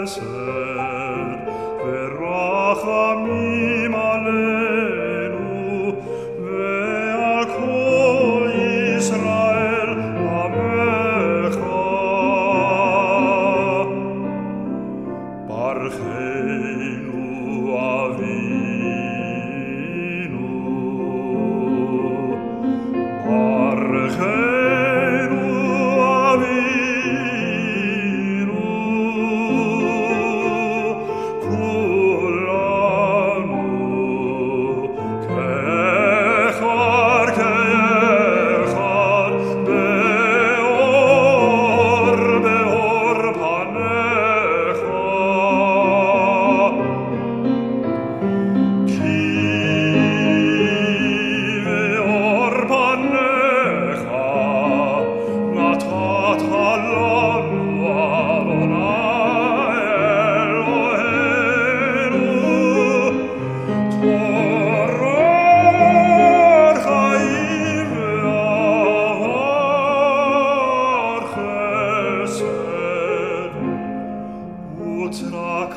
blessed tra